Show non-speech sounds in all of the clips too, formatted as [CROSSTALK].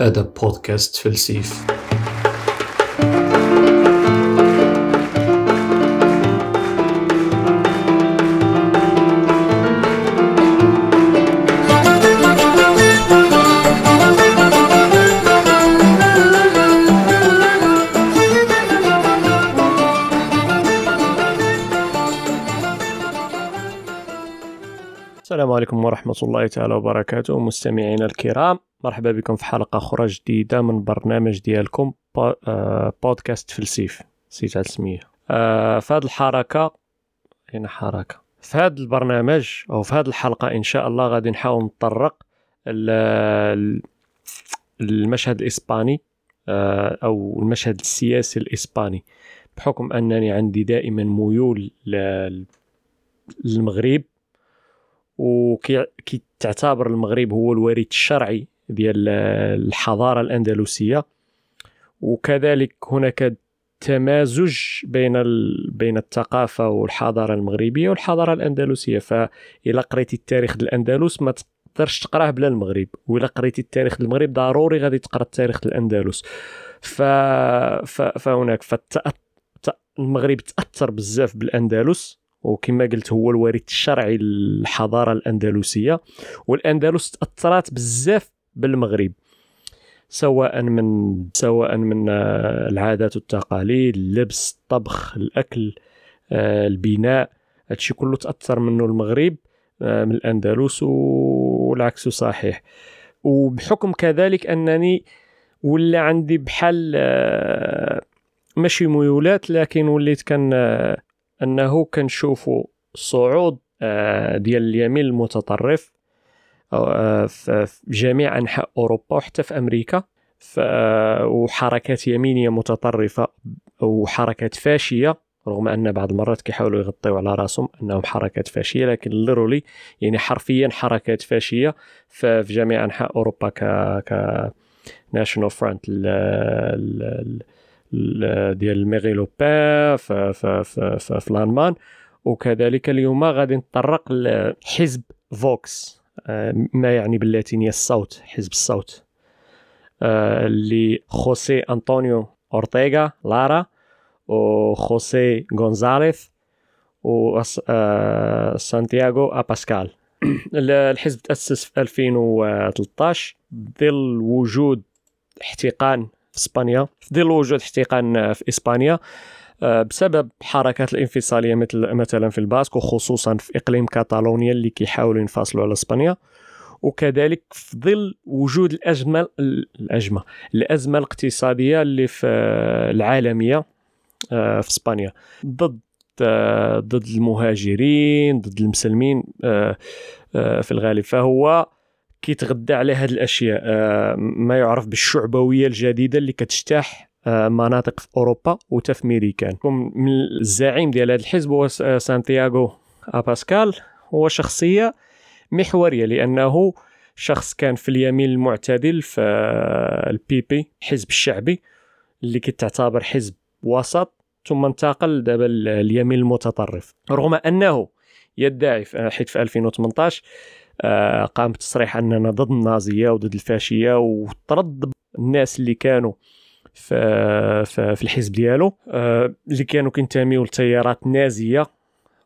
هذا بودكاست فلسيف. السلام عليكم ورحمة الله تعالى وبركاته مستمعينا الكرام. مرحبا بكم في حلقة أخرى جديدة من برنامج ديالكم آه، بودكاست فلسيف نسيت على السمية آه، في هذه الحركة هنا حركة؟ في هذا البرنامج أو في هذه الحلقة إن شاء الله غادي نحاول ال- المشهد الإسباني آه، أو المشهد السياسي الإسباني بحكم أنني عندي دائما ميول للمغرب. وكي كي تعتبر المغرب هو الوريث الشرعي ديال الحضارة الأندلسية. وكذلك هناك تمازج بين. بين الثقافة والحضارة المغربية والحضارة الأندلسية. فإلا قريتي التاريخ ديال الأندلس ما تقدرش تقراه بلا المغرب وإلا قريتي التاريخ المغرب ضروري غادي تقرا التاريخ ديال الأندلس. ف... ف... فهناك المغرب تأثر بزاف بالأندلس. وكما قلت هو الوريث الشرعي للحضارة الأندلسية والأندلس تأثرات بزاف بالمغرب سواء من سواء من آه، العادات والتقاليد اللبس الطبخ الأكل آه، البناء هادشي كله تأثر منه المغرب آه، من الأندلس والعكس صحيح. وبحكم كذلك أنني ولا عندي بحال ماشي ميولات لكن وليت كان أنه كنشوفوا صعود آه، ديال اليمين المتطرف آه، في جميع أنحاء أوروبا وحتى في أمريكا. وحركات يمينية متطرفة وحركات فاشية رغم أن بعض المرات كيحاولوا يغطيو على راسهم أنهم حركات فاشية لكن ليرولي يعني حرفيا حركات فاشية. في جميع أنحاء أوروبا ك ك National Front ديال مارين لوبان ف- ف- ف- ف- في الألمان. وكذلك اليوم غادي نتطرق لحزب فوكس آه، ما يعني باللاتينية الصوت حزب الصوت آه، اللي خوسي أنطونيو أورتيغا لارا وخوسي غونزاليث وسانتياغو أباسكال. [CLEARS THROAT] الحزب تأسس في 2013 ظل وجود احتقان في إسبانيا ظل وجود احتقان في إسبانيا آه، بسبب حركات الانفصالية مثل مثلا في الباسك وخصوصا في إقليم كاتالونيا اللي كيحاولوا ينفصلوا على إسبانيا. وكذلك في ظل وجود الأزمة الأزمة الأزمة الاقتصادية اللي في آه، العالمية آه، في إسبانيا. ضد ضد المهاجرين ضد المسلمين في الغالب فهو كيتغذى على هذه الأشياء آه، ما يعرف بالشعبوية الجديدة اللي كتجتاح آه، مناطق في أوروبا وتا في ميريكان من الزعيم ديال هذا الحزب هو آه، سانتياغو أباسكال. هو شخصية محورية لأنه شخص كان في اليمين المعتدل في آه، ال PP الحزب الشعبي اللي كتعتبر حزب وسط ثم انتقل دابا ال- اليمين المتطرف. رغم أنه يدعي حيث في 2018 آه، قام بتصريح أننا ضد النازية وضد الفاشية وطرد الناس اللي كانوا في في, الحزب ديالو آه، اللي كانوا كينتميو لتيارات نازية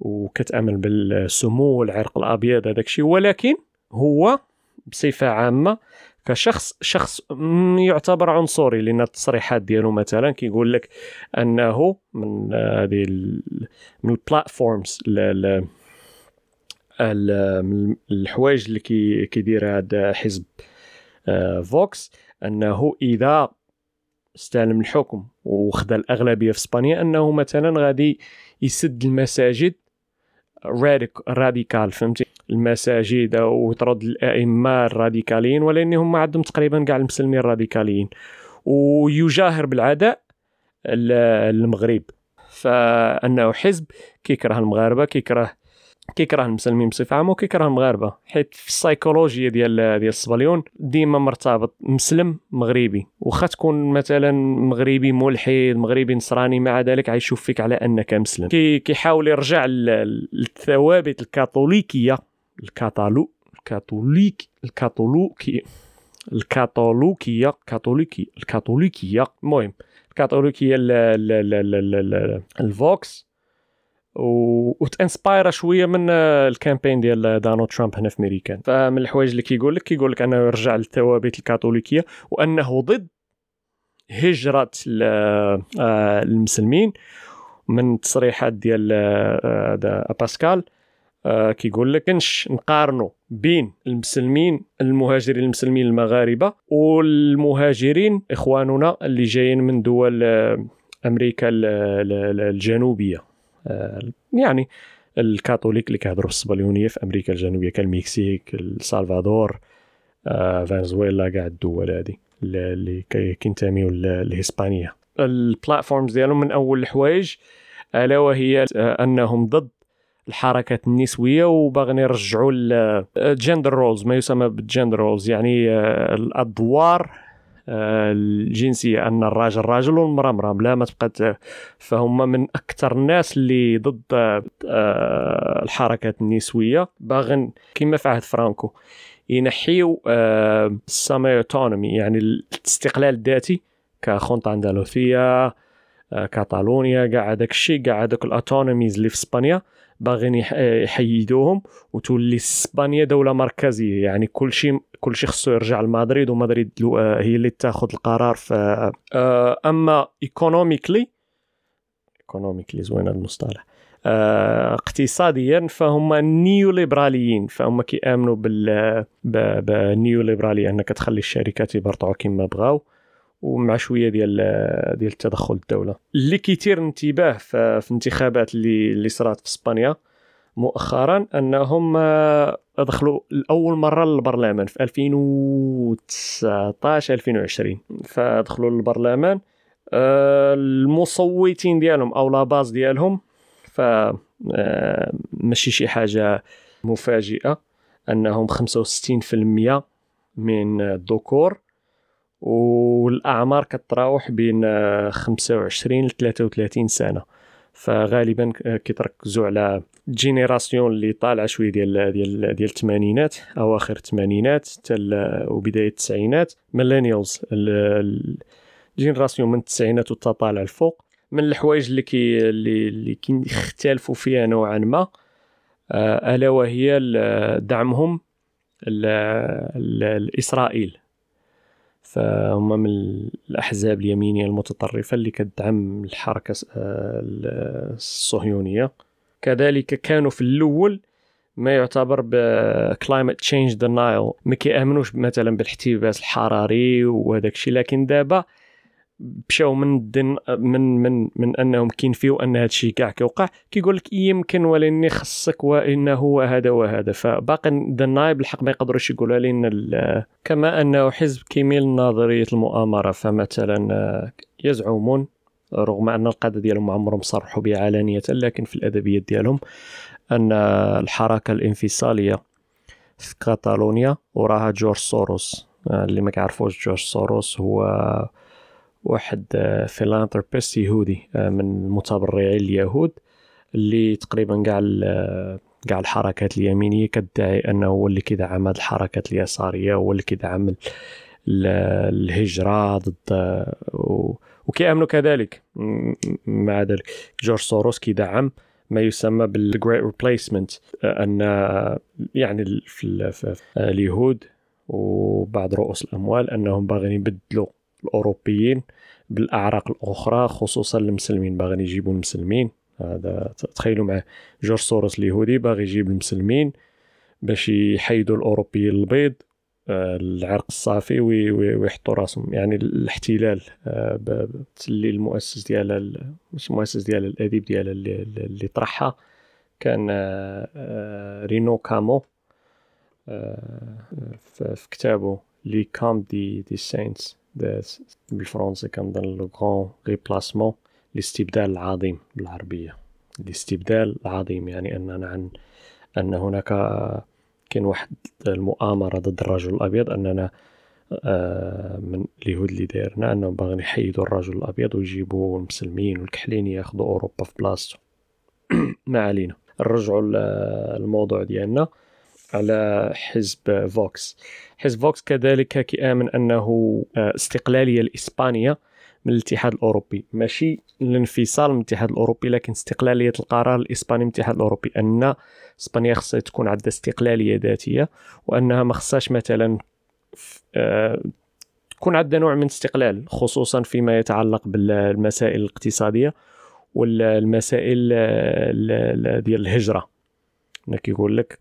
وكتامن بالسمو والعرق الأبيض هذاك الشيء. ولكن هو بصفة عامة كشخص شخص يعتبر عنصري لأن التصريحات ديالو مثلا كيقول لك أنه من آه، هذه من ال platforms من الحوايج اللي كي كيدير هذا حزب آه، فوكس أنه إذا استلم الحكم وخذ الأغلبية في إسبانيا أنه مثلا غادي يسد المساجد radic radical فهمتي؟ المساجد ويطرد الأئمة الراديكاليين ولأن هم عندهم تقريبا كاع المسلمين الراديكاليين. ويجاهر بالعداء ال- المغرب. فأنه حزب كيكره المغاربة كيكره كيكره المسلمين بصفة عامة وكيكره المغاربه حيت في السيكولوجيا ديال ديال الصبليون ديما مرتبط مسلم مغربي. واخا تكون مثلا مغربي ملحد مغربي نصراني مع ذلك غيشوف فيك على أنك مسلم. كي كيحاول يرجع لل- للثوابت الكاثوليكية الكاثولو الكاثوليك الكاثولوكي الكاثوليكيه كاثوليكي الكاثوليكية. المهم الكاثوليكية الفوكس. وت inspire ا شوية من ال campaign ديال دونالد ترامب هنا في امريكان فمن الحوايج اللي كيقول لك كيقول لك أنه يرجع للثوابت الكاثوليكية وأنه ضد هجرة آه، المسلمين من التصريحات ديال آه، باسكال. آه، كيقول لك نش نقارنوا بين المسلمين المهاجرين المسلمين المغاربة والمهاجرين إخواننا اللي جايين من دول أمريكا الجنوبية. يعني الكاثوليك اللي كيهضروا بالصبليونيه في أمريكا الجنوبية كالمكسيك السلفادور فنزويلا كاع الدول هذه اللي كينتميو للهسبانيا ال platforms ديالهم من أول الحوايج ألا وهي أنهم ضد الحركات النسوية وباغيين يرجعوا ال gender roles ما يسمى بال gender roles يعني آه، الأدوار آه، الجنسية أن الراجل راجل والمرأة مرأة بلا ما تبقى فهم من أكثر الناس اللي ضد آه، الحركات النسوية. باغن كما في عهد فرانكو ينحيو ال semi autonomy يعني الاستقلال الذاتي كخونتا أندلسية كاتالونيا كاع هذاك الشيء كاع هذوك ال autonomies اللي في إسبانيا. باغيين يحيدوهم. وتولي إسبانيا دولة مركزية. يعني كل شيء كل شيء خصو يرجع لمدريد ومدريد آه، هي اللي تاخذ القرار ف آه، أما economically economically زوين المصطلح آه، اقتصاديا فهم نيو ليبراليين فهم كيامنوا بال بالنيو ليبرالي أنك تخلي الشركات يبرطعوا كما بغاو. ومع شوية ديال ديال التدخل الدولة. اللي كيثير انتباه في الانتخابات اللي اللي صرات في إسبانيا مؤخرا أنهم آه، دخلوا لأول مرة للبرلمان في 2019 2020 فدخلوا للبرلمان آه، المصوتين ديالهم أو لا باز ديالهم ف آه، ماشي شي حاجة مفاجئة أنهم 65% من الذكور. والأعمار كتراوح بين 25 ل 33 سنة. فغالبا كيتركزوا على génération اللي طالعة شوية ديال ديال ديال الثمانينات أواخر الثمانينات حتى وبداية التسعينات. millennials ال génération من التسعينات وتطالع الفوق. من الحوايج اللي كي اللي, اللي كيختلفوا فيها نوعا ما آه، ألا وهي دعمهم لاسرائيل فهم من الأحزاب اليمينية المتطرفة اللي كتدعم الحركة آه، الصهيونية. كذلك كانوا في الأول ما يعتبر ب climate change denial ما كيأمنوش مثلا بالاحتباس الحراري وهذاك الشيء لكن دابا مشاو من ال denial من من من أنهم كينفيو أن هذا الشيء كاع كيوقع. كيقول لك يمكن ولكن خصك وإنه هذا وهذا. فباقي النايب بالحق ما يقدروش يقولوا لنا كما أنه حزب كيميل لنظريه المؤامرة فمثلا يزعمون رغم أن القاده ديالهم عمرهم صرحوا بها علانيه لكن في الأدبيات ديالهم أن الحركة الانفصالية في كاتالونيا وراها جورج سوروس. اللي ما كيعرفوش جورج سوروس هو واحد philanthropist آه، يهودي آه، من المتبرعين اليهود اللي تقريبا كاع كاع الحركات اليمينية كتدعي أنه هو اللي كيدعم هذه الحركات اليسارية هو اللي كيدعم الهجرة ضد آه، وكيأمنوا كذلك. مع ذلك جورج سوروس كيدعم ما يسمى بال great replacement أن يعني في اليهود وبعض رؤوس الأموال أنهم باغيين يبدلوا الأوروبيين بالأعراق الأخرى خصوصا المسلمين. باغيين يجيبوا المسلمين. هذا تخيلوا مع جورج سوروس اليهودي باغي يجيب المسلمين باش يحيدوا الاوروبيين البيض آه، العرق الصافي ويحطوا راسهم. يعني الاحتلال آه، اللي المؤسس ديال مش المؤسس ديال الأديب ديال اللي, اللي طرحها. كان آه، رينو كامو في كتابه Le Camp des des Saints. بالفرنسي كنظن le grand remplacement الاستبدال العظيم بالعربيه الاستبدال العظيم يعني اننا عن ان هناك كاين واحد المؤامره ضد الرجل الابيض اننا من اليهود اللي دايرنا انهم باغيين يحيدوا الرجل الابيض ويجيبوا المسلمين والكحلين ياخذوا اوروبا في بلاصتو ما علينا نرجعوا للموضوع ديالنا على حزب فوكس. حزب فوكس كذلك كيامن أنه استقلالية لاسبانيا من الاتحاد الأوروبي. ماشي الانفصال من الاتحاد الأوروبي لكن استقلالية القرار الإسباني من الاتحاد الأوروبي أن إسبانيا خصها تكون عندها استقلالية ذاتية وأنها ما خصهاش مثلا تكون عندها نوع من استقلال خصوصا فيما يتعلق بالمسائل الاقتصادية والمسائل ديال الهجرة. كيقول لك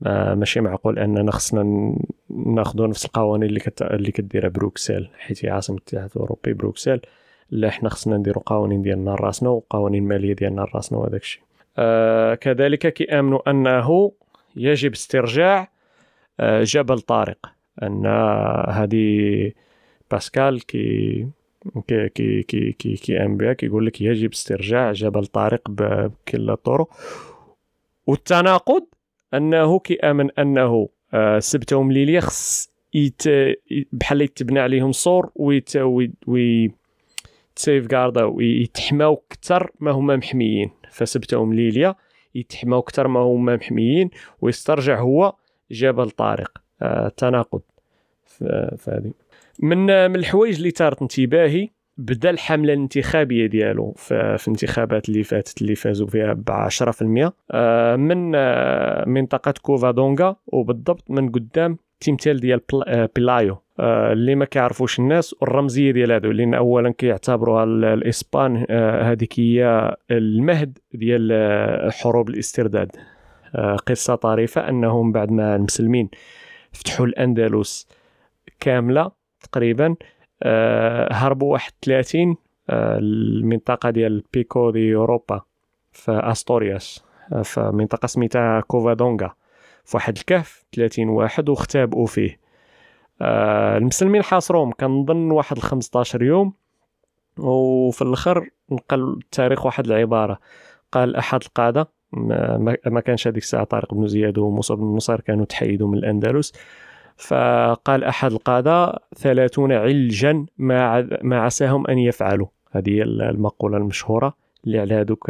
ماشي معقول اننا خصنا ناخذ نفس القوانين اللي كت... اللي كديرها بروكسل حيت هي عاصمة الاتحاد الأوروبي بروكسل لا حنا خصنا نديرو قوانين ديالنا راسنا وقوانين مالية ديالنا راسنا وهذاك الشيء. آه كذلك كيامنوا أنه يجب استرجاع آه جبل طارق أن هذا أباسكال كي كي كي كي كي, كي بها كيقول لك يجب استرجاع جبل طارق بكل الطرق. والتناقض أنه كيامن أنه آه، سبتة ومليلية خص يت بحال يتبنى عليهم سور ويت وي safeguard ا ويتحماو أكثر ما هما محميين. فسبتة ومليلية يتحماو أكثر ما هما محميين ويسترجع هو جبل طارق آه تناقض. فهذه. من من الحوايج اللي ثارت انتباهي بدأ الحملة الانتخابية ديالو في الانتخابات اللي فاتت اللي فازوا فيها ب 10% آه، من آه، منطقة كوفادونغا وبالضبط من قدام التمثال ديال آه، بلايو. اللي ما كيعرفوش الناس والرمزية ديال هادو لأن اولا كيعتبروها الإسبان هذيك هي المهد ديال حروب الاسترداد. قصة طريفة أنهم بعد ما المسلمين فتحوا الأندلس كاملة تقريبا هربوا واحد 30 آه، المنطقة ديال بيكو دي أوروبا في أستورياس آه، في منطقة سميتها كوفادونغا في واحد الكهف 30 واحد واختبئوا فيه. المسلمين حاصروهم. كنظن واحد 15 يوم. وفي الآخر نقل التاريخ واحد العبارة. قال أحد القادة ما كانش هذيك الساعة طارق بن زياد وموسى بن نصير كانوا تحيدوا من الأندلس. فقال أحد القادة ثلاثون علجا ما, ما عساهم أن يفعلوا. هذه المقولة المشهورة اللي على هذوك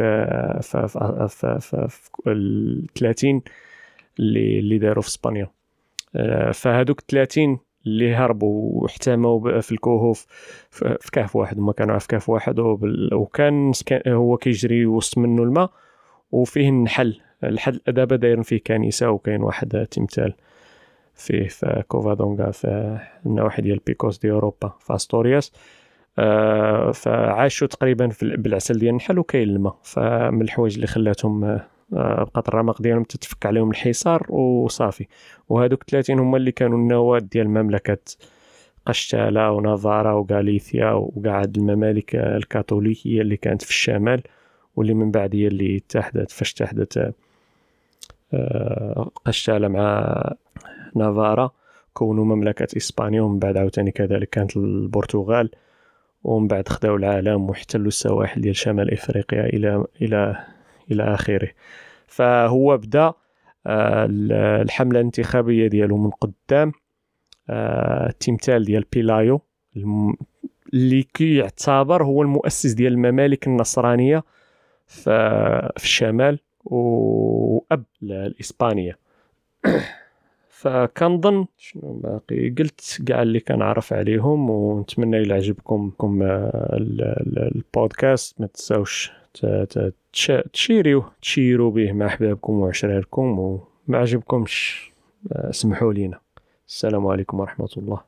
في ال 30 اللي اللي داروا في إسبانيا. آه، فهذوك 30 اللي هربوا واحتموا في الكهوف في كهف واحد. هما كانوا في كهف واحد وكان هو كيجري وسط منه الماء وفيه النحل الحل دابا دايرين فيه كنيسه وكاين واحد تمثال. فيه في كوفادونغا في النواحي ديال بيكوس دي أوروبا في استورياس آه فعاشوا تقريبا بالعسل ديال النحل وكاين الماء فمن الحوايج اللي خلاتهم آه بقات الرمق ديالهم تتفك عليهم الحصار وصافي. وهذوك 30 هما اللي كانوا النواه ديال مملكة قشتالة ونافارا وغاليثيا وكاع هاد الممالك الكاثوليكية اللي كانت في الشمال واللي من بعد هي اللي اتحدت فاش اتحدت آه، قشتالة مع نافارا كونوا مملكة إسبانيا ومن بعد عاوتاني كذلك كانت البرتغال ومن بعد خداو العالم واحتلوا السواحل ديال شمال إفريقيا إلى إلى إلى آخره. فهو بدا آه، الحملة الانتخابية ديالو من قدام آه، التمثال ديال بيلايو اللي كيعتبر هو المؤسس ديال الممالك النصرانية في الشمال وأب لإسبانيا فكنظن شنو باقي. قلت كاع اللي كنعرف عليهم ونتمنى إلى عجبكم البودكاست. ما تنساوش تشيريو تشيروا به مع أحبابكم وعشراركم وما عجبكمش سمحوا لينا. السلام عليكم ورحمة الله.